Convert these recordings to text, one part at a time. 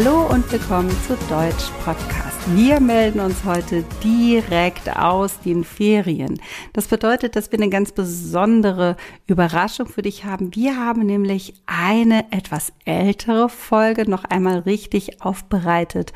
Hallo und willkommen zu Deutsch Podcast. Wir melden uns heute direkt aus den Ferien. Das bedeutet, dass wir eine ganz besondere Überraschung für dich haben. Wir haben nämlich eine etwas ältere Folge noch einmal richtig aufbereitet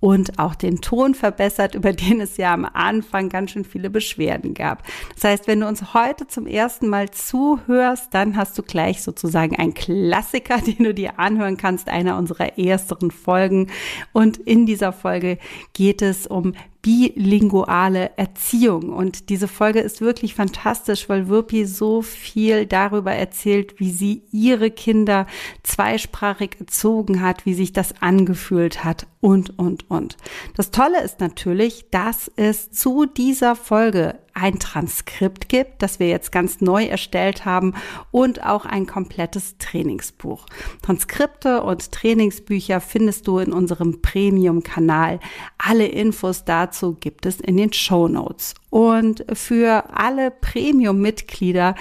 und auch den Ton verbessert, über den es ja am Anfang ganz schön viele Beschwerden gab. Das heißt, wenn du uns heute zum ersten Mal zuhörst, dann hast du gleich sozusagen einen Klassiker, den du dir anhören kannst, einer unserer ersteren Folgen. Und in dieser Folge geht es um bilinguale Erziehung. Und diese Folge ist wirklich fantastisch, weil Wirpi so viel darüber erzählt, wie sie ihre Kinder zweisprachig erzogen hat, wie sich das angefühlt hat und, und, und. Das Tolle ist natürlich, dass es zu dieser Folge ein Transkript gibt, das wir jetzt ganz neu erstellt haben und auch ein komplettes Trainingsbuch. Transkripte und Trainingsbücher findest du in unserem Premium-Kanal. Alle Infos dazu gibt es in den Show Notes. Und für alle Premium-Mitglieder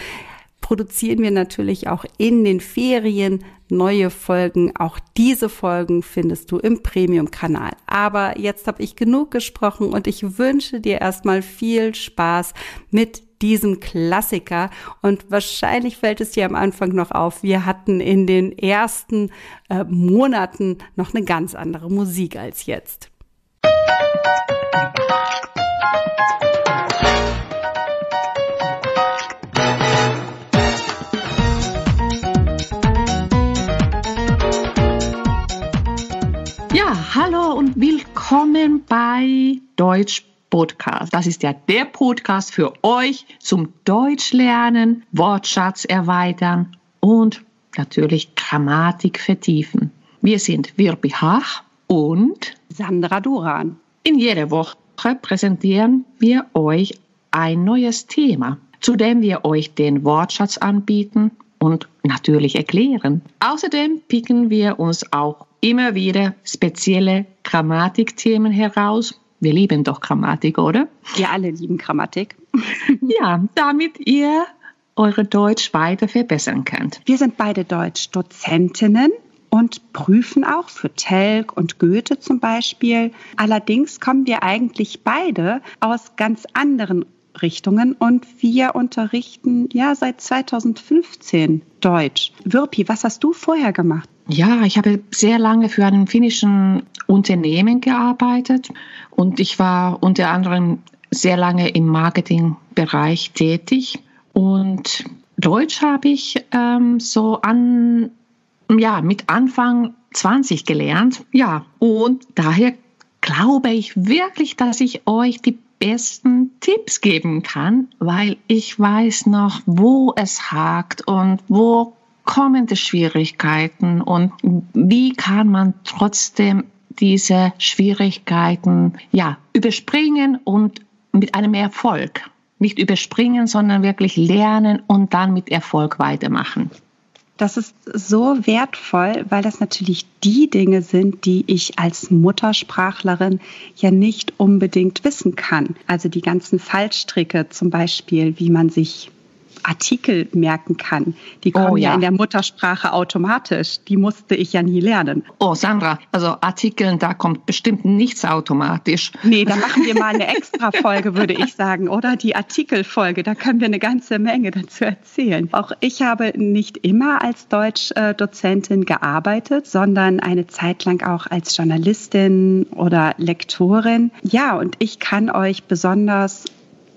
produzieren wir natürlich auch in den Ferien neue Folgen. Auch diese Folgen findest du im Premium-Kanal. Aber jetzt habe ich genug gesprochen und ich wünsche dir erstmal viel Spaß mit diesem Klassiker. Und wahrscheinlich fällt es dir am Anfang noch auf, wir hatten in den ersten äh, Monaten noch eine ganz andere Musik als jetzt. Hallo willkommen bei Deutsch Podcast. Das ist ja der Podcast für euch zum Deutsch lernen, Wortschatz erweitern und natürlich Grammatik vertiefen. Wir sind Wirbi Hach und Sandra Duran. In jeder Woche präsentieren wir euch ein neues Thema, zu dem wir euch den Wortschatz anbieten und natürlich erklären. Außerdem picken wir uns auch immer wieder spezielle Grammatikthemen heraus. Wir lieben doch Grammatik, oder? Wir alle lieben Grammatik. ja, damit ihr eure Deutsch weiter verbessern könnt. Wir sind beide Deutsch-Dozentinnen und prüfen auch für Telg und Goethe zum Beispiel. Allerdings kommen wir eigentlich beide aus ganz anderen Richtungen und wir unterrichten ja seit 2015 Deutsch. Wirpi, was hast du vorher gemacht? Ja, ich habe sehr lange für einen finnischen Unternehmen gearbeitet und ich war unter anderem sehr lange im Marketingbereich tätig und Deutsch habe ich ähm, so an ja mit Anfang 20 gelernt. Ja, und daher glaube ich wirklich, dass ich euch die besten Tipps geben kann, weil ich weiß noch, wo es hakt und wo kommen die Schwierigkeiten und wie kann man trotzdem diese Schwierigkeiten ja überspringen und mit einem Erfolg nicht überspringen, sondern wirklich lernen und dann mit Erfolg weitermachen. Das ist so wertvoll, weil das natürlich die Dinge sind, die ich als Muttersprachlerin ja nicht unbedingt wissen kann. Also die ganzen Fallstricke zum Beispiel, wie man sich Artikel merken kann. Die kommen oh, ja. ja. in der Muttersprache automatisch. Die musste ich ja nie lernen. Oh, Sandra, also Artikeln, da kommt bestimmt nichts automatisch. Nee, da machen wir mal eine extra Folge, würde ich sagen, oder? Die Artikelfolge, da können wir eine ganze Menge dazu erzählen. Auch ich habe nicht immer als Deutschdozentin gearbeitet, sondern eine Zeit lang auch als Journalistin oder Lektorin. Ja, und ich kann euch besonders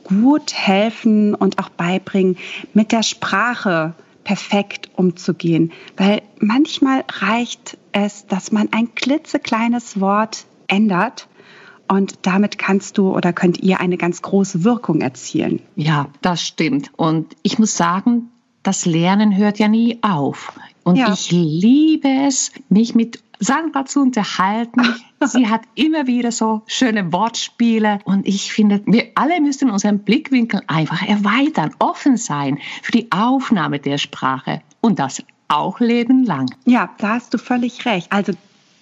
gut helfen und auch beibringen, mit der Sprache perfekt umzugehen. Weil manchmal reicht es, dass man ein klitzekleines Wort ändert und damit kannst du oder könnt ihr eine ganz große Wirkung erzielen. Ja, das stimmt. Und ich muss sagen, das Lernen hört ja nie auf. Und ja. ich liebe es, mich mit Sandra zu unterhalten. Sie hat immer wieder so schöne Wortspiele und ich finde, wir alle müssen unseren Blickwinkel einfach erweitern, offen sein für die Aufnahme der Sprache und das auch lebenlang. Ja, da hast du völlig recht. Also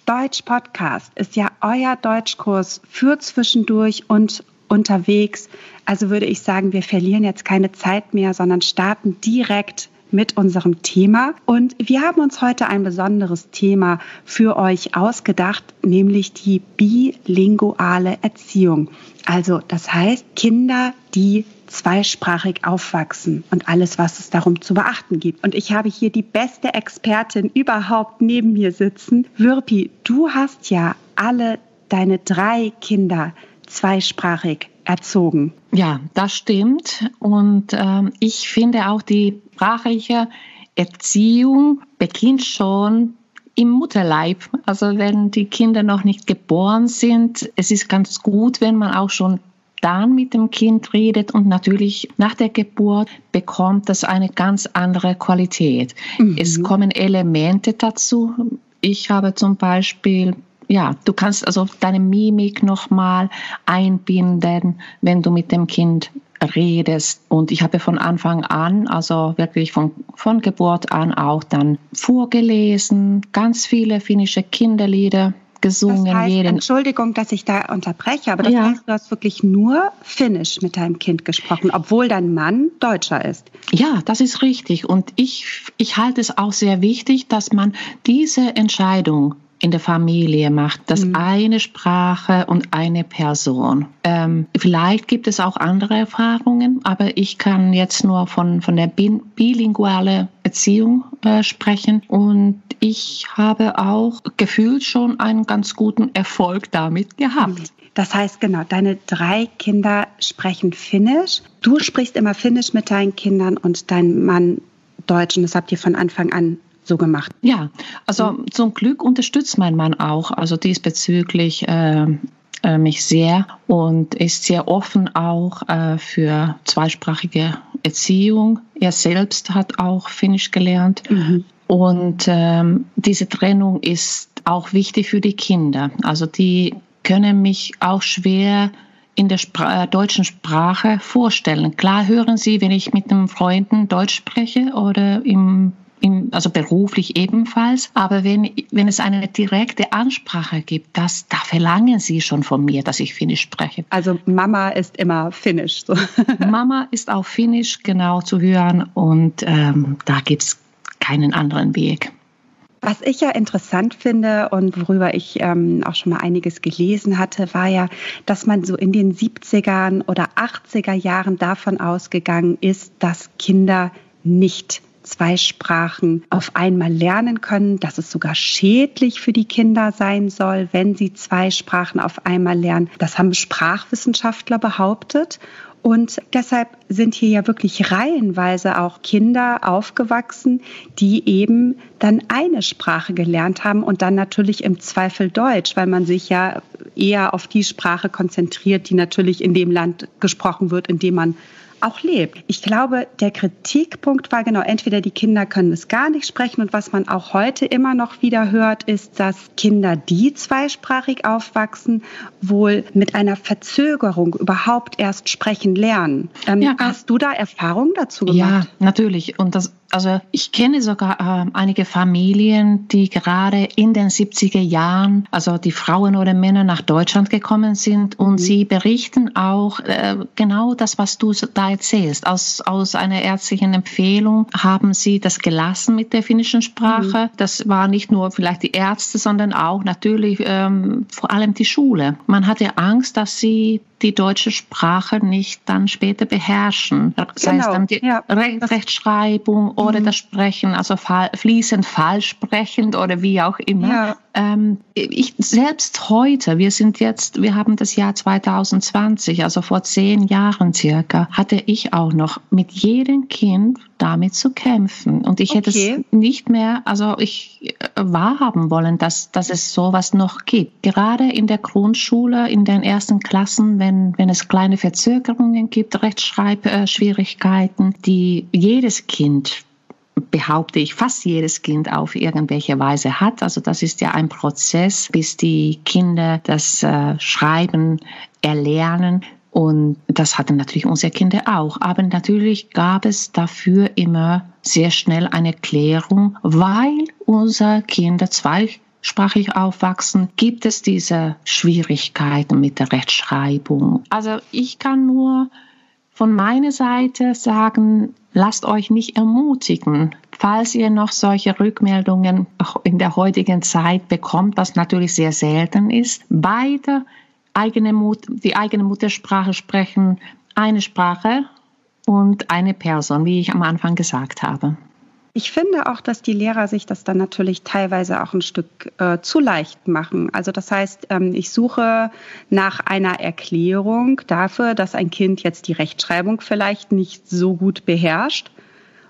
Deutsch Podcast ist ja euer Deutschkurs für zwischendurch und unterwegs. Also würde ich sagen, wir verlieren jetzt keine Zeit mehr, sondern starten direkt mit unserem Thema. Und wir haben uns heute ein besonderes Thema für euch ausgedacht, nämlich die bilinguale Erziehung. Also das heißt Kinder, die zweisprachig aufwachsen und alles, was es darum zu beachten gibt. Und ich habe hier die beste Expertin überhaupt neben mir sitzen. Wirpi, du hast ja alle deine drei Kinder zweisprachig erzogen. Ja, das stimmt. Und ähm, ich finde auch die sprachliche Erziehung beginnt schon im Mutterleib. Also wenn die Kinder noch nicht geboren sind, es ist ganz gut, wenn man auch schon dann mit dem Kind redet und natürlich nach der Geburt bekommt das eine ganz andere Qualität. Mhm. Es kommen Elemente dazu. Ich habe zum Beispiel ja, du kannst also deine Mimik nochmal einbinden, wenn du mit dem Kind redest. Und ich habe von Anfang an, also wirklich von, von Geburt an auch dann vorgelesen, ganz viele finnische Kinderlieder gesungen. Das heißt, jeden Entschuldigung, dass ich da unterbreche, aber das ja. heißt, du hast wirklich nur Finnisch mit deinem Kind gesprochen, obwohl dein Mann Deutscher ist. Ja, das ist richtig. Und ich, ich halte es auch sehr wichtig, dass man diese Entscheidung in der Familie macht, das mhm. eine Sprache und eine Person. Ähm, vielleicht gibt es auch andere Erfahrungen, aber ich kann jetzt nur von, von der bilinguale Erziehung äh, sprechen und ich habe auch gefühlt schon einen ganz guten Erfolg damit gehabt. Das heißt, genau, deine drei Kinder sprechen Finnisch. Du sprichst immer Finnisch mit deinen Kindern und dein Mann Deutsch und das habt ihr von Anfang an so gemacht. Ja, also mhm. zum Glück unterstützt mein Mann auch, also diesbezüglich äh, äh, mich sehr und ist sehr offen auch äh, für zweisprachige Erziehung. Er selbst hat auch Finnisch gelernt. Mhm. Und ähm, diese Trennung ist auch wichtig für die Kinder. Also die können mich auch schwer in der Spra äh, deutschen Sprache vorstellen. Klar hören sie, wenn ich mit einem Freunden Deutsch spreche oder im im, also beruflich ebenfalls. Aber wenn, wenn es eine direkte Ansprache gibt, das, da verlangen sie schon von mir, dass ich Finnisch spreche. Also Mama ist immer Finnisch. So. Mama ist auch Finnisch genau zu hören und ähm, da gibt es keinen anderen Weg. Was ich ja interessant finde und worüber ich ähm, auch schon mal einiges gelesen hatte, war ja, dass man so in den 70ern oder 80er Jahren davon ausgegangen ist, dass Kinder nicht zwei Sprachen auf einmal lernen können, dass es sogar schädlich für die Kinder sein soll, wenn sie zwei Sprachen auf einmal lernen. Das haben Sprachwissenschaftler behauptet. Und deshalb sind hier ja wirklich reihenweise auch Kinder aufgewachsen, die eben dann eine Sprache gelernt haben und dann natürlich im Zweifel Deutsch, weil man sich ja eher auf die Sprache konzentriert, die natürlich in dem Land gesprochen wird, in dem man auch lebt. Ich glaube, der Kritikpunkt war genau, entweder die Kinder können es gar nicht sprechen und was man auch heute immer noch wieder hört, ist, dass Kinder, die zweisprachig aufwachsen, wohl mit einer Verzögerung überhaupt erst sprechen lernen. Ähm, ja. Hast du da Erfahrungen dazu gemacht? Ja, natürlich. Und das also ich kenne sogar äh, einige Familien, die gerade in den 70er Jahren, also die Frauen oder Männer nach Deutschland gekommen sind und mhm. sie berichten auch äh, genau das, was du da erzählst. Aus, aus einer ärztlichen Empfehlung haben sie das gelassen mit der finnischen Sprache. Mhm. Das war nicht nur vielleicht die Ärzte, sondern auch natürlich ähm, vor allem die Schule. Man hatte Angst, dass sie die deutsche Sprache nicht dann später beherrschen. Das genau. heißt dann die ja. Re Rechtschreibung oder mhm. das Sprechen, also fließend falsch sprechend oder wie auch immer. Ja. Ähm, ich selbst heute, wir sind jetzt, wir haben das Jahr 2020, also vor zehn Jahren circa, hatte ich auch noch mit jedem Kind damit zu kämpfen. Und ich okay. hätte es nicht mehr, also ich äh, wahrhaben wollen, dass, dass es sowas noch gibt. Gerade in der Grundschule, in den ersten Klassen, wenn, wenn es kleine Verzögerungen gibt, Rechtschreibschwierigkeiten, die jedes Kind behaupte ich, fast jedes Kind auf irgendwelche Weise hat. Also das ist ja ein Prozess, bis die Kinder das äh, Schreiben erlernen. Und das hatten natürlich unsere Kinder auch. Aber natürlich gab es dafür immer sehr schnell eine Klärung, weil unsere Kinder zweisprachig aufwachsen, gibt es diese Schwierigkeiten mit der Rechtschreibung. Also ich kann nur von meiner Seite sagen, lasst euch nicht ermutigen. Falls ihr noch solche Rückmeldungen in der heutigen Zeit bekommt, was natürlich sehr selten ist, beide eigene Mut, die eigene Muttersprache sprechen, eine Sprache und eine Person, wie ich am Anfang gesagt habe. Ich finde auch, dass die Lehrer sich das dann natürlich teilweise auch ein Stück äh, zu leicht machen. Also das heißt, ähm, ich suche nach einer Erklärung dafür, dass ein Kind jetzt die Rechtschreibung vielleicht nicht so gut beherrscht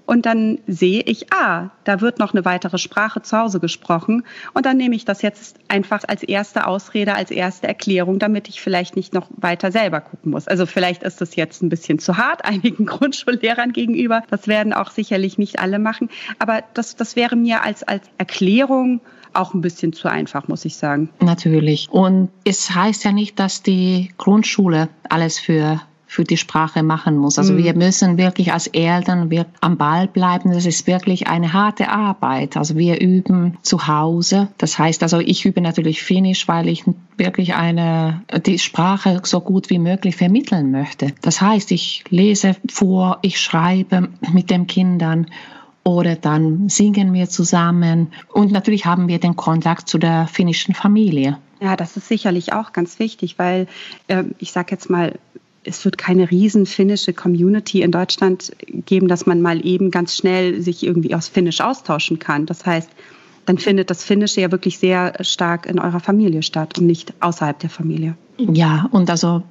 und dann sehe ich, ah, da wird noch eine weitere Sprache zu Hause gesprochen und dann nehme ich das jetzt einfach als erste Ausrede, als erste Erklärung, damit ich vielleicht nicht noch weiter selber gucken muss. Also vielleicht ist das jetzt ein bisschen zu hart einigen Grundschullehrern gegenüber. Das werden auch sicherlich nicht alle machen, aber das, das wäre mir als, als Erklärung auch ein bisschen zu einfach, muss ich sagen. Natürlich. Und es heißt ja nicht, dass die Grundschule alles für für die Sprache machen muss. Also mhm. wir müssen wirklich als Eltern wir am Ball bleiben. Das ist wirklich eine harte Arbeit. Also wir üben zu Hause. Das heißt also, ich übe natürlich Finnisch, weil ich wirklich eine, die Sprache so gut wie möglich vermitteln möchte. Das heißt, ich lese vor, ich schreibe mit den Kindern oder dann singen wir zusammen. Und natürlich haben wir den Kontakt zu der finnischen Familie. Ja, das ist sicherlich auch ganz wichtig, weil äh, ich sage jetzt mal, es wird keine riesen finnische Community in Deutschland geben, dass man mal eben ganz schnell sich irgendwie aus Finnisch austauschen kann. Das heißt, dann findet das Finnische ja wirklich sehr stark in eurer Familie statt und nicht außerhalb der Familie. Ja, und also,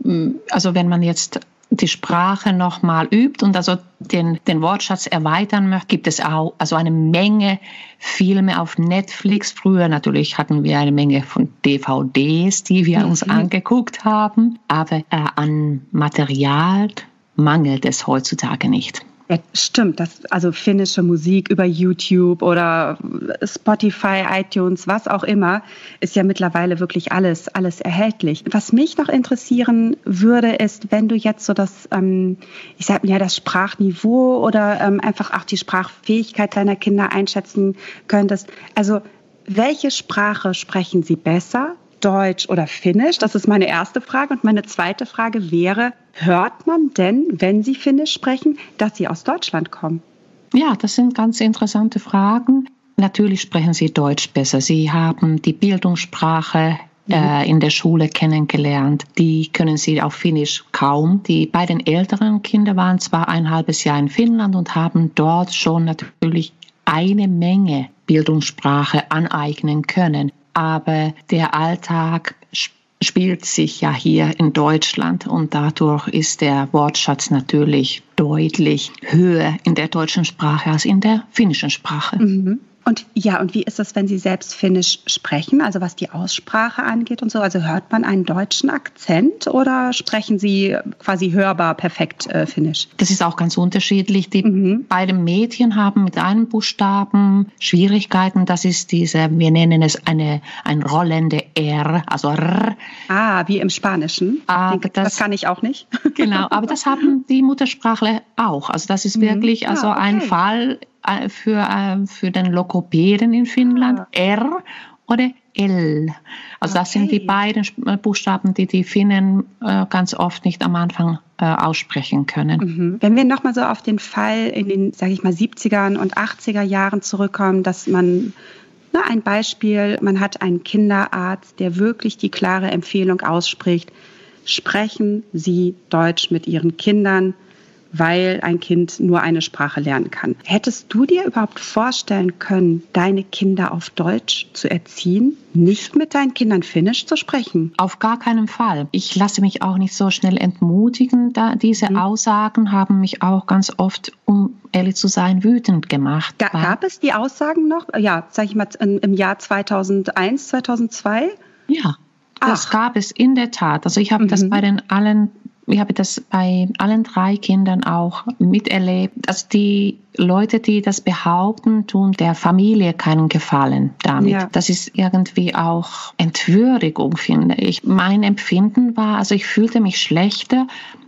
also wenn man jetzt die Sprache nochmal übt und also den, den Wortschatz erweitern möchte, gibt es auch also eine Menge Filme auf Netflix. Früher natürlich hatten wir eine Menge von DVDs, die wir mhm. uns angeguckt haben, aber äh, an Material mangelt es heutzutage nicht. Ja, stimmt. Das, also finnische Musik über YouTube oder Spotify, iTunes, was auch immer, ist ja mittlerweile wirklich alles, alles erhältlich. Was mich noch interessieren würde, ist, wenn du jetzt so das, ähm, ich sag ja, das Sprachniveau oder ähm, einfach auch die Sprachfähigkeit deiner Kinder einschätzen könntest. Also, welche Sprache sprechen sie besser? Deutsch oder Finnisch? Das ist meine erste Frage. Und meine zweite Frage wäre, hört man denn, wenn Sie Finnisch sprechen, dass Sie aus Deutschland kommen? Ja, das sind ganz interessante Fragen. Natürlich sprechen Sie Deutsch besser. Sie haben die Bildungssprache mhm. äh, in der Schule kennengelernt. Die können Sie auf Finnisch kaum. Die beiden älteren Kinder waren zwar ein halbes Jahr in Finnland und haben dort schon natürlich eine Menge Bildungssprache aneignen können aber der Alltag spielt sich ja hier in Deutschland und dadurch ist der Wortschatz natürlich deutlich höher in der deutschen Sprache als in der finnischen Sprache. Mhm. Und ja, und wie ist das, wenn Sie selbst Finnisch sprechen, also was die Aussprache angeht und so? Also hört man einen deutschen Akzent oder sprechen Sie quasi hörbar perfekt äh, Finnisch? Das ist auch ganz unterschiedlich. Die mhm. beiden Mädchen haben mit einem Buchstaben Schwierigkeiten. Das ist diese, wir nennen es eine, ein rollende R, also R. Ah, wie im Spanischen. Aber das, das kann ich auch nicht. Genau, aber das haben die Muttersprachler auch. Also das ist mhm. wirklich also ah, okay. ein Fall für, äh, für den Lokopäden in Finnland ah. R oder L. Also okay. das sind die beiden äh, Buchstaben, die die Finnen ganz oft nicht am Anfang aussprechen können. Mhm. Wenn wir nochmal so auf den Fall in den, sage ich mal, 70er und 80er Jahren zurückkommen, dass man na, ein Beispiel, man hat einen Kinderarzt, der wirklich die klare Empfehlung ausspricht, sprechen Sie Deutsch mit Ihren Kindern weil ein Kind nur eine Sprache lernen kann. Hättest du dir überhaupt vorstellen können, deine Kinder auf Deutsch zu erziehen, nicht mit deinen Kindern Finnisch zu sprechen? Auf gar keinen Fall. Ich lasse mich auch nicht so schnell entmutigen. Da diese mhm. Aussagen haben mich auch ganz oft, um ehrlich zu sein, wütend gemacht. Ga gab es die Aussagen noch? Ja, sag ich mal, im Jahr 2001, 2002? Ja. Das Ach. gab es in der Tat. Also ich habe mhm. das bei den allen ich habe das bei allen drei Kindern auch miterlebt, dass die Leute, die das behaupten, tun der Familie keinen Gefallen damit. Ja. Das ist irgendwie auch Entwürdigung, finde ich. Mein Empfinden war, also ich fühlte mich schlechter,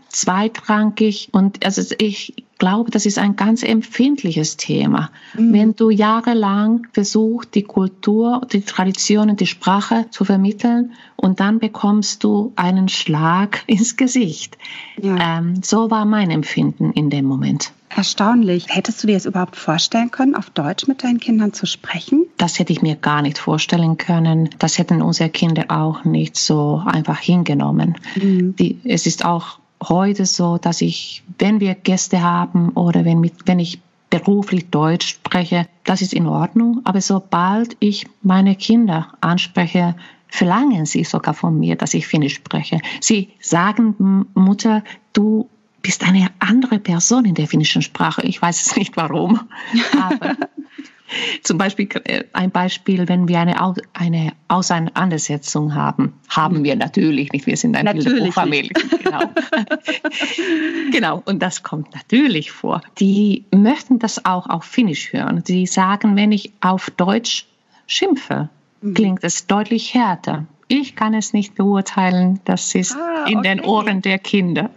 zweitrangig und also ich glaube, das ist ein ganz empfindliches Thema. Mhm. Wenn du jahrelang versuchst, die Kultur, die Traditionen, die Sprache zu vermitteln und dann bekommst du einen Schlag ins Gesicht. Ja. Ähm, so war mein Empfinden in dem Moment. Erstaunlich. Hättest du dir es überhaupt vorstellen können, auf Deutsch mit deinen Kindern zu sprechen? Das hätte ich mir gar nicht vorstellen können. Das hätten unsere Kinder auch nicht so einfach hingenommen. Mhm. Die, es ist auch heute so, dass ich, wenn wir Gäste haben oder wenn, mit, wenn ich beruflich Deutsch spreche, das ist in Ordnung. Aber sobald ich meine Kinder anspreche, verlangen sie sogar von mir, dass ich Finnisch spreche. Sie sagen, Mutter, du bist eine andere Person in der finnischen Sprache. Ich weiß es nicht warum. Aber zum Beispiel äh, ein Beispiel, wenn wir eine, eine Auseinandersetzung haben, haben wir natürlich nicht. Wir sind eine Bilderbuchfamilie. Genau. genau. Und das kommt natürlich vor. Die möchten das auch auf Finnisch hören. Die sagen, wenn ich auf Deutsch schimpfe, mhm. klingt es deutlich härter. Ich kann es nicht beurteilen. Das ist ah, okay. in den Ohren der Kinder.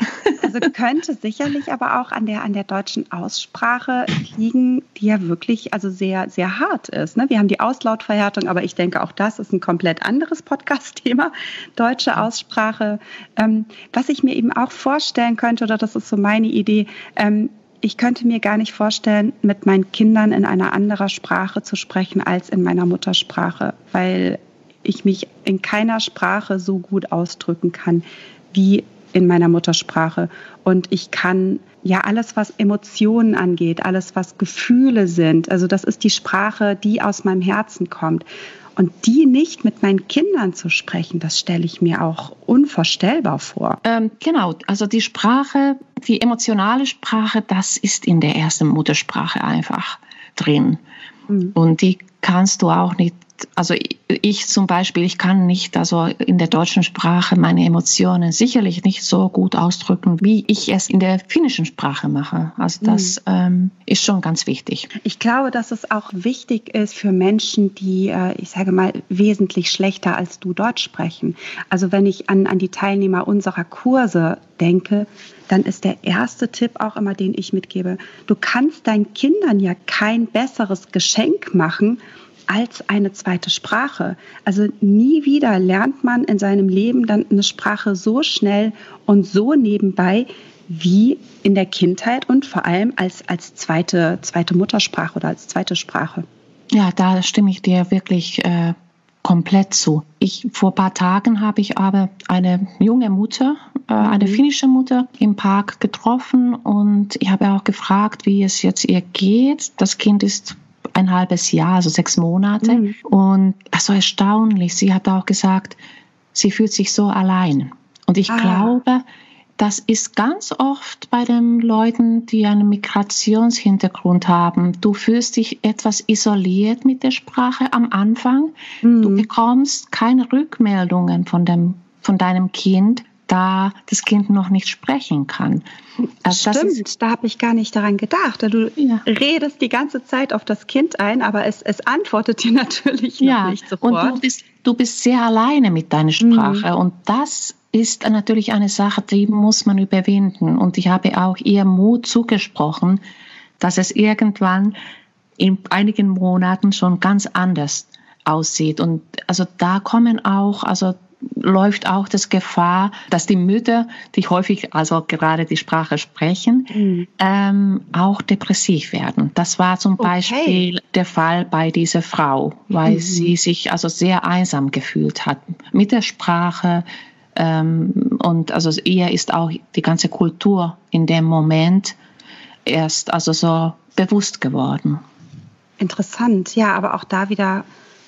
Also könnte sicherlich aber auch an der, an der deutschen Aussprache liegen, die ja wirklich also sehr, sehr hart ist. Ne? Wir haben die Auslautverhärtung, aber ich denke, auch das ist ein komplett anderes Podcast-Thema, deutsche Aussprache. Ähm, was ich mir eben auch vorstellen könnte, oder das ist so meine Idee, ähm, ich könnte mir gar nicht vorstellen, mit meinen Kindern in einer anderen Sprache zu sprechen als in meiner Muttersprache, weil ich mich in keiner Sprache so gut ausdrücken kann wie in meiner Muttersprache. Und ich kann ja alles, was Emotionen angeht, alles, was Gefühle sind, also das ist die Sprache, die aus meinem Herzen kommt. Und die nicht mit meinen Kindern zu sprechen, das stelle ich mir auch unvorstellbar vor. Ähm, genau, also die Sprache, die emotionale Sprache, das ist in der ersten Muttersprache einfach drin. Mhm. Und die kannst du auch nicht also ich zum Beispiel, ich kann nicht also in der deutschen Sprache meine Emotionen sicherlich nicht so gut ausdrücken, wie ich es in der finnischen Sprache mache. Also das mhm. ähm, ist schon ganz wichtig. Ich glaube, dass es auch wichtig ist für Menschen, die, äh, ich sage mal, wesentlich schlechter als du Deutsch sprechen. Also wenn ich an, an die Teilnehmer unserer Kurse denke, dann ist der erste Tipp auch immer, den ich mitgebe. Du kannst deinen Kindern ja kein besseres Geschenk machen, als eine zweite Sprache. Also nie wieder lernt man in seinem Leben dann eine Sprache so schnell und so nebenbei wie in der Kindheit und vor allem als, als zweite, zweite Muttersprache oder als zweite Sprache. Ja, da stimme ich dir wirklich äh, komplett zu. Ich, vor ein paar Tagen habe ich aber eine junge Mutter, äh, eine mhm. finnische Mutter im Park getroffen und ich habe auch gefragt, wie es jetzt ihr geht. Das Kind ist ein halbes Jahr, also sechs Monate. Mhm. Und also erstaunlich, sie hat auch gesagt, sie fühlt sich so allein. Und ich ah. glaube, das ist ganz oft bei den Leuten, die einen Migrationshintergrund haben. Du fühlst dich etwas isoliert mit der Sprache am Anfang. Mhm. Du bekommst keine Rückmeldungen von, dem, von deinem Kind da das Kind noch nicht sprechen kann. Also Stimmt, ist, da habe ich gar nicht daran gedacht. Du ja. redest die ganze Zeit auf das Kind ein, aber es, es antwortet dir natürlich ja. noch nicht sofort. Und du bist, du bist sehr alleine mit deiner Sprache. Mhm. Und das ist natürlich eine Sache, die muss man überwinden. Und ich habe auch ihr Mut zugesprochen, dass es irgendwann in einigen Monaten schon ganz anders aussieht. Und also da kommen auch, also läuft auch das Gefahr, dass die Mütter, die häufig also gerade die Sprache sprechen, mhm. ähm, auch depressiv werden. Das war zum okay. Beispiel der Fall bei dieser Frau, weil mhm. sie sich also sehr einsam gefühlt hat mit der Sprache. Ähm, und also ihr ist auch die ganze Kultur in dem Moment erst also so bewusst geworden. Interessant, ja, aber auch da wieder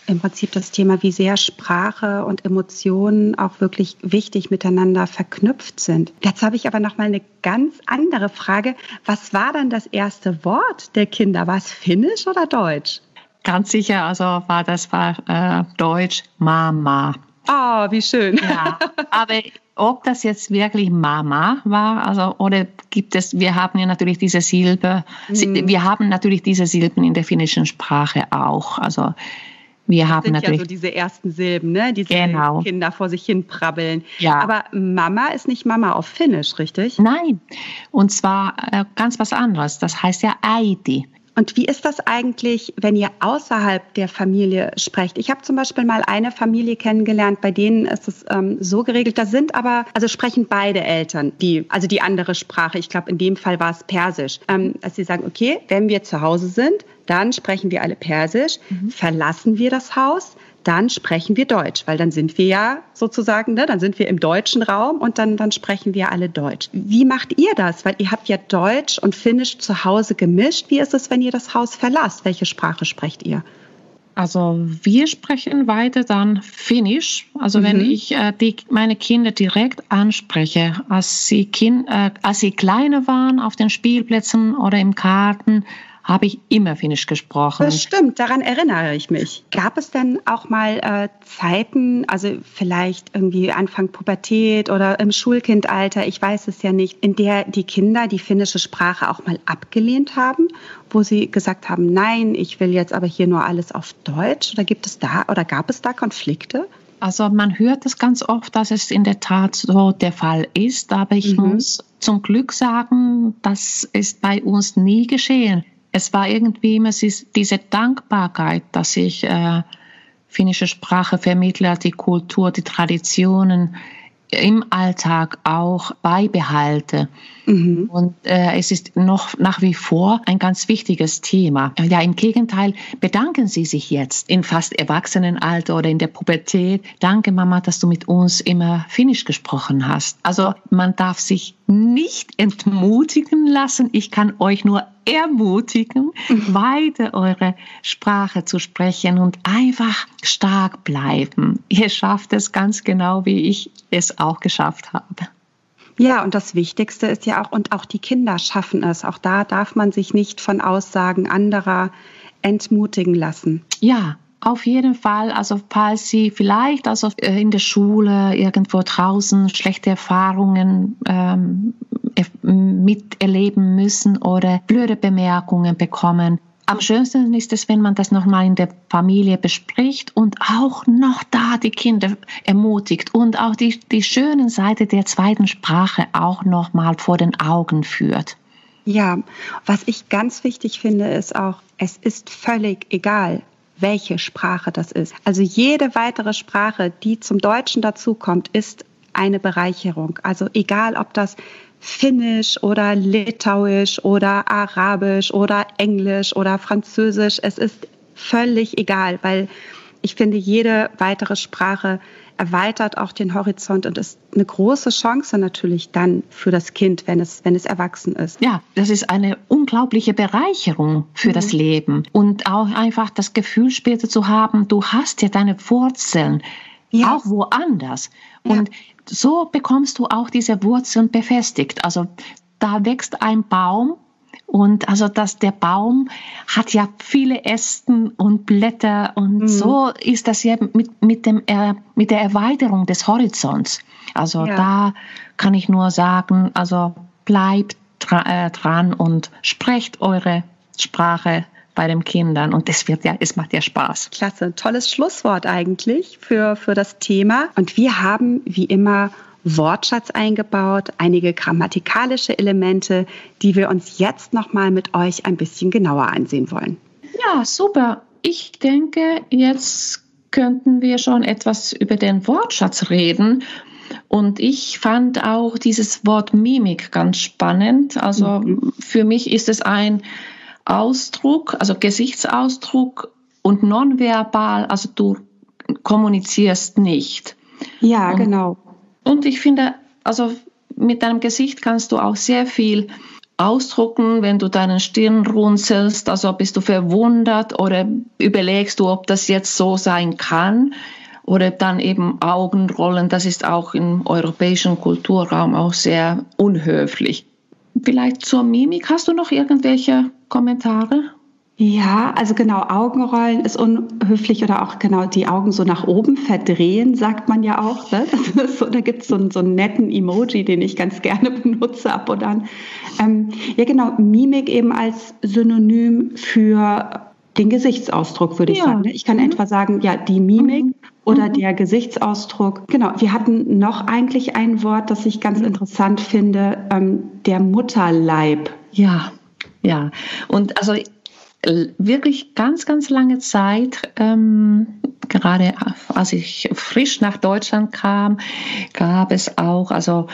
im Prinzip das Thema, wie sehr Sprache und Emotionen auch wirklich wichtig miteinander verknüpft sind. Jetzt habe ich aber noch mal eine ganz andere Frage. Was war dann das erste Wort der Kinder? War es Finnisch oder Deutsch? Ganz sicher, also war das war äh, Deutsch Mama. Ah, oh, wie schön. Ja, aber ob das jetzt wirklich Mama war, also oder gibt es, wir haben ja natürlich diese Silbe, mhm. wir haben natürlich diese Silben in der finnischen Sprache auch. Also Wir haben sind natürlich ja so diese ersten Silben, ne? Die Genau. Kinder vor sich hin prabbeln. Ja. Aber Mama ist nicht Mama auf Finnisch, richtig? Nein, und zwar äh, ganz was anderes. Das heißt ja Äiti. Und wie ist das eigentlich, wenn ihr außerhalb der Familie sprecht? Ich habe zum Beispiel mal eine Familie kennengelernt, bei denen ist es ähm, so geregelt. Da sind aber, also sprechen beide Eltern, die, also die andere Sprache. Ich glaube, in dem Fall war es Persisch. Ähm, dass sie sagen, okay, wenn wir zu Hause sind, dann sprechen wir alle Persisch. Verlassen wir das Haus, dann sprechen wir Deutsch, weil dann sind wir ja sozusagen, ne, dann sind wir im deutschen Raum und dann, dann sprechen wir alle Deutsch. Wie macht ihr das? Weil ihr habt ja Deutsch und Finnisch zu Hause gemischt. Wie ist es, wenn ihr das Haus verlasst? Welche Sprache sprecht ihr? Also wir sprechen weiter dann Finnisch. Also wenn Mhm. ich äh, die, meine Kinder direkt anspreche, als sie, kind, äh, als sie kleiner waren auf den Spielplätzen oder im Garten, habe ich immer Finnisch gesprochen. Das stimmt, daran erinnere ich mich. Gab es denn auch mal äh, Zeiten, also vielleicht irgendwie Anfang Pubertät oder im Schulkindalter, ich weiß es ja nicht, in der die Kinder die finnische Sprache auch mal abgelehnt haben, wo sie gesagt haben, nein, ich will jetzt aber hier nur alles auf Deutsch? Oder gibt es da oder gab es da Konflikte? Also man hört es ganz oft, dass es in der Tat so der Fall ist, aber ich Mhm. muss zum Glück sagen, das ist bei uns nie geschehen. Es war irgendwie immer diese Dankbarkeit, dass ich äh, finnische Sprache vermittle, die Kultur, die Traditionen im Alltag auch beibehalte. Mhm. Und äh, es ist noch nach wie vor ein ganz wichtiges Thema. Ja, im Gegenteil, bedanken Sie sich jetzt in fast Erwachsenenalter oder in der Pubertät. Danke, Mama, dass du mit uns immer Finnisch gesprochen hast. Also man darf sich nicht entmutigen lassen. Ich kann euch nur ermutigen, weiter eure Sprache zu sprechen und einfach stark bleiben. Ihr schafft es ganz genau, wie ich es auch geschafft habe. Ja, und das Wichtigste ist ja auch, und auch die Kinder schaffen es. Auch da darf man sich nicht von Aussagen anderer entmutigen lassen. Ja, auf jeden Fall. Also falls Sie vielleicht also in der Schule irgendwo draußen schlechte Erfahrungen ähm, miterleben müssen oder blöde Bemerkungen bekommen. Am schönsten ist es, wenn man das nochmal in der Familie bespricht und auch noch da die Kinder ermutigt und auch die, die schönen Seite der zweiten Sprache auch nochmal vor den Augen führt. Ja, was ich ganz wichtig finde, ist auch, es ist völlig egal, welche Sprache das ist. Also jede weitere Sprache, die zum Deutschen dazukommt, ist eine Bereicherung. Also egal, ob das Finnisch oder Litauisch oder Arabisch oder Englisch oder Französisch, es ist völlig egal, weil ich finde, jede weitere Sprache erweitert auch den Horizont und ist eine große Chance natürlich dann für das Kind, wenn es, wenn es erwachsen ist. Ja, das ist eine unglaubliche Bereicherung für Mhm. das Leben. Und auch einfach das Gefühl später zu haben, du hast ja deine Wurzeln Ja. auch woanders. Ja. Und so bekommst du auch diese Wurzeln befestigt. Also da wächst ein Baum und also dass der Baum hat ja viele Ästen und Blätter und Mhm. so ist das ja mit, mit, dem, äh, mit der Erweiterung des Horizonts. Also Ja. da kann ich nur sagen, also bleibt dra äh, dran und sprecht eure Sprache bei den Kindern und es wird ja, es macht ja Spaß. Klasse, tolles Schlusswort eigentlich für, für das Thema. Und wir haben wie immer Wortschatz eingebaut, einige grammatikalische Elemente, die wir uns jetzt nochmal mit euch ein bisschen genauer ansehen wollen. Ja, super. Ich denke, jetzt könnten wir schon etwas über den Wortschatz reden. Und ich fand auch dieses Wort Mimik ganz spannend. Also für mich ist es ein Ausdruck, also Gesichtsausdruck und nonverbal, also du kommunizierst nicht. Ja, Und- genau. Und ich finde, also mit deinem Gesicht kannst du auch sehr viel ausdrucken, wenn du deinen Stirn runzelst, also bist du verwundert oder überlegst du, ob das jetzt so sein kann oder dann eben Augenrollen, das ist auch im europäischen Kulturraum auch sehr unhöflich. Vielleicht zur Mimik, hast du noch irgendwelche Kommentare? Ja, also genau, Augenrollen ist unhöflich oder auch genau die Augen so nach oben verdrehen, sagt man ja auch. Ne? So, da gibt es so, einen- so einen netten Emoji, den ich ganz gerne benutze ab und an. Ähm, ja, genau, Mimik eben als Synonym für den Gesichtsausdruck, würde ich ja. sagen. Ich kann mhm. etwa sagen, ja, die Mimik mhm. oder mhm. der Gesichtsausdruck. Genau, wir hatten noch eigentlich ein Wort, das ich ganz interessant finde, ähm, der Mutterleib. Ja, ja. Und also wirklich ganz, ganz lange Zeit, ähm, gerade als ich frisch nach Deutschland kam, gab es auch, also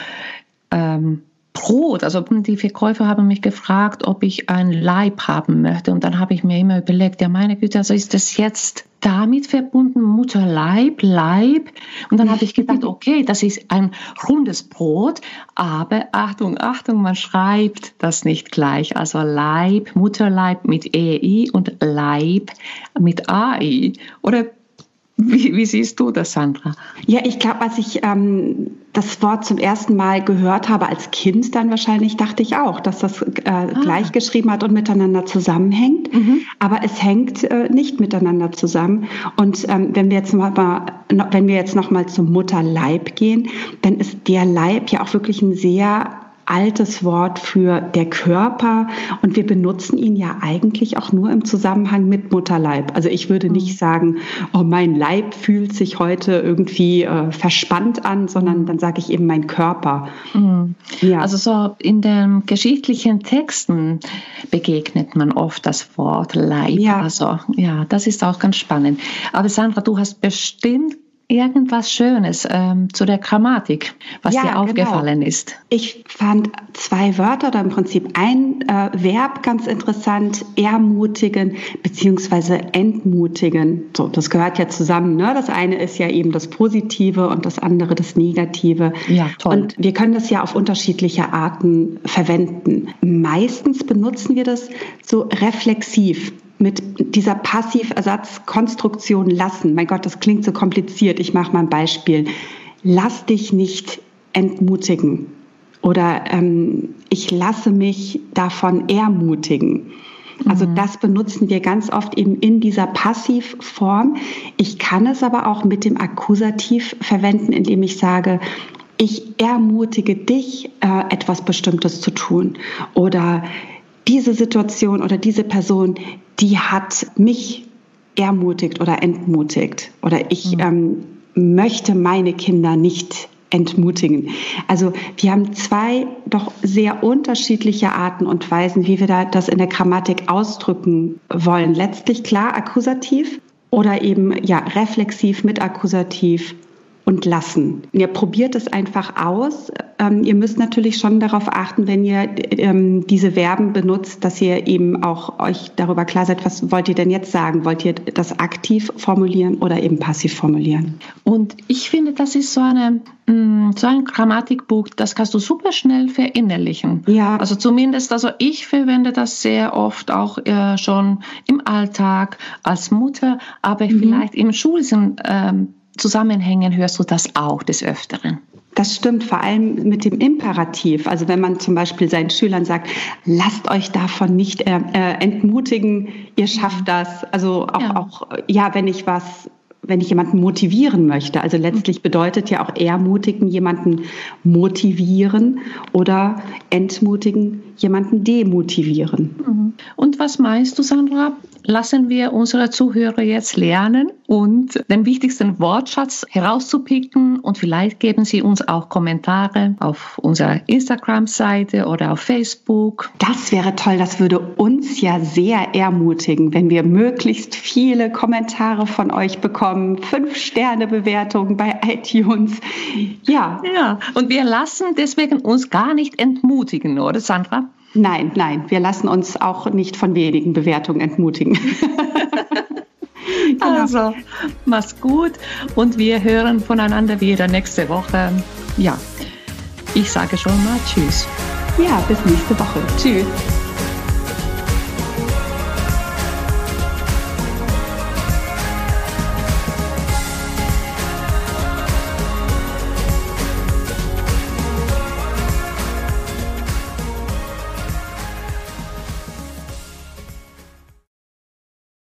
ähm, Brot. Also die Verkäufer haben mich gefragt, ob ich ein Leib haben möchte. Und dann habe ich mir immer überlegt, ja meine Güte, also ist das jetzt damit verbunden, Mutterleib, Leib? Und dann habe ich gedacht, okay, das ist ein rundes Brot, aber Achtung, Achtung, man schreibt das nicht gleich. Also Leib, Mutterleib mit EI und Leib mit AI. Oder wie, wie, siehst du das, Sandra? Ja, ich glaube, als ich ähm, das Wort zum ersten Mal gehört habe als Kind, dann wahrscheinlich dachte ich auch, dass das äh, ah. gleich geschrieben hat und miteinander zusammenhängt. Mhm. Aber es hängt äh, nicht miteinander zusammen. Und ähm, wenn wir jetzt mal, wenn wir jetzt noch mal zum Mutterleib gehen, dann ist der Leib ja auch wirklich ein sehr altes Wort für der Körper und wir benutzen ihn ja eigentlich auch nur im Zusammenhang mit Mutterleib. Also ich würde nicht mhm. sagen, oh, mein Leib fühlt sich heute irgendwie äh, verspannt an, sondern dann sage ich eben mein Körper. Mhm. Ja. Also so in den geschichtlichen Texten begegnet man oft das Wort Leib. Ja. Also ja, das ist auch ganz spannend. Aber Sandra, du hast bestimmt irgendwas Schönes ähm, zu der Grammatik, was ja, dir genau. aufgefallen genau. ist? Ich fand zwei Wörter oder im Prinzip ein äh, Verb ganz interessant, ermutigen beziehungsweise entmutigen. So, das gehört ja zusammen. Ne? Das eine ist ja eben das Positive und das andere das Negative. Ja, toll. Und wir können das ja auf unterschiedliche Arten verwenden. Meistens benutzen wir das so reflexiv mit dieser Passiversatzkonstruktion lassen. Mein Gott, das klingt so kompliziert. Ich mache mal ein Beispiel. Lass dich nicht entmutigen oder ähm, ich lasse mich davon ermutigen. Also mhm. das benutzen wir ganz oft eben in dieser Passivform. Ich kann es aber auch mit dem Akkusativ verwenden, indem ich sage, ich ermutige dich, äh, etwas Bestimmtes zu tun. Oder diese Situation oder diese Person, die hat mich ermutigt oder entmutigt oder ich mhm. ähm, möchte meine Kinder nicht entmutigen. Also wir haben zwei doch sehr unterschiedliche Arten und Weisen, wie wir da das in der Grammatik ausdrücken wollen. Letztlich klar Akkusativ oder eben ja reflexiv mit Akkusativ und lassen. Ihr probiert es einfach aus. Ähm, ihr müsst natürlich schon darauf achten, wenn ihr ähm, diese Verben benutzt, dass ihr eben auch euch darüber klar seid, was wollt ihr denn jetzt sagen? Wollt ihr das aktiv formulieren oder eben passiv formulieren? Und ich finde, das ist so eine mm, so ein Grammatikbuch, das kannst du super schnell verinnerlichen. Ja. Also zumindest, also ich verwende das sehr oft auch äh, schon im Alltag als Mutter, aber mhm. vielleicht im schulischen ähm, Zusammenhängen hörst du das auch des Öfteren. Das stimmt, vor allem mit dem Imperativ. Also wenn man zum Beispiel seinen Schülern sagt, lasst euch davon nicht äh, äh entmutigen, ihr schafft das. Also auch, ja. auch, ja, wenn ich was wenn ich jemanden motivieren möchte. Also letztlich bedeutet ja auch ermutigen, jemanden motivieren oder entmutigen, jemanden demotivieren. Mhm. Und was meinst du, Sandra? Lassen wir unsere Zuhörer jetzt lernen und den wichtigsten Wortschatz herauszupicken und vielleicht geben sie uns auch Kommentare auf unserer Instagram-Seite oder auf Facebook. Das wäre toll, das würde uns ja sehr ermutigen, wenn wir möglichst viele Kommentare von euch bekommen, fünf Sterne Bewertungen bei iTunes. Ja. Ja, und wir lassen deswegen uns gar nicht entmutigen, oder Sandra? Nein, nein, wir lassen uns auch nicht von wenigen Bewertungen entmutigen. genau. Also, mach's gut und wir hören voneinander wieder nächste Woche. Ja, ich sage schon mal Tschüss. Ja, bis nächste Woche. Tschüss.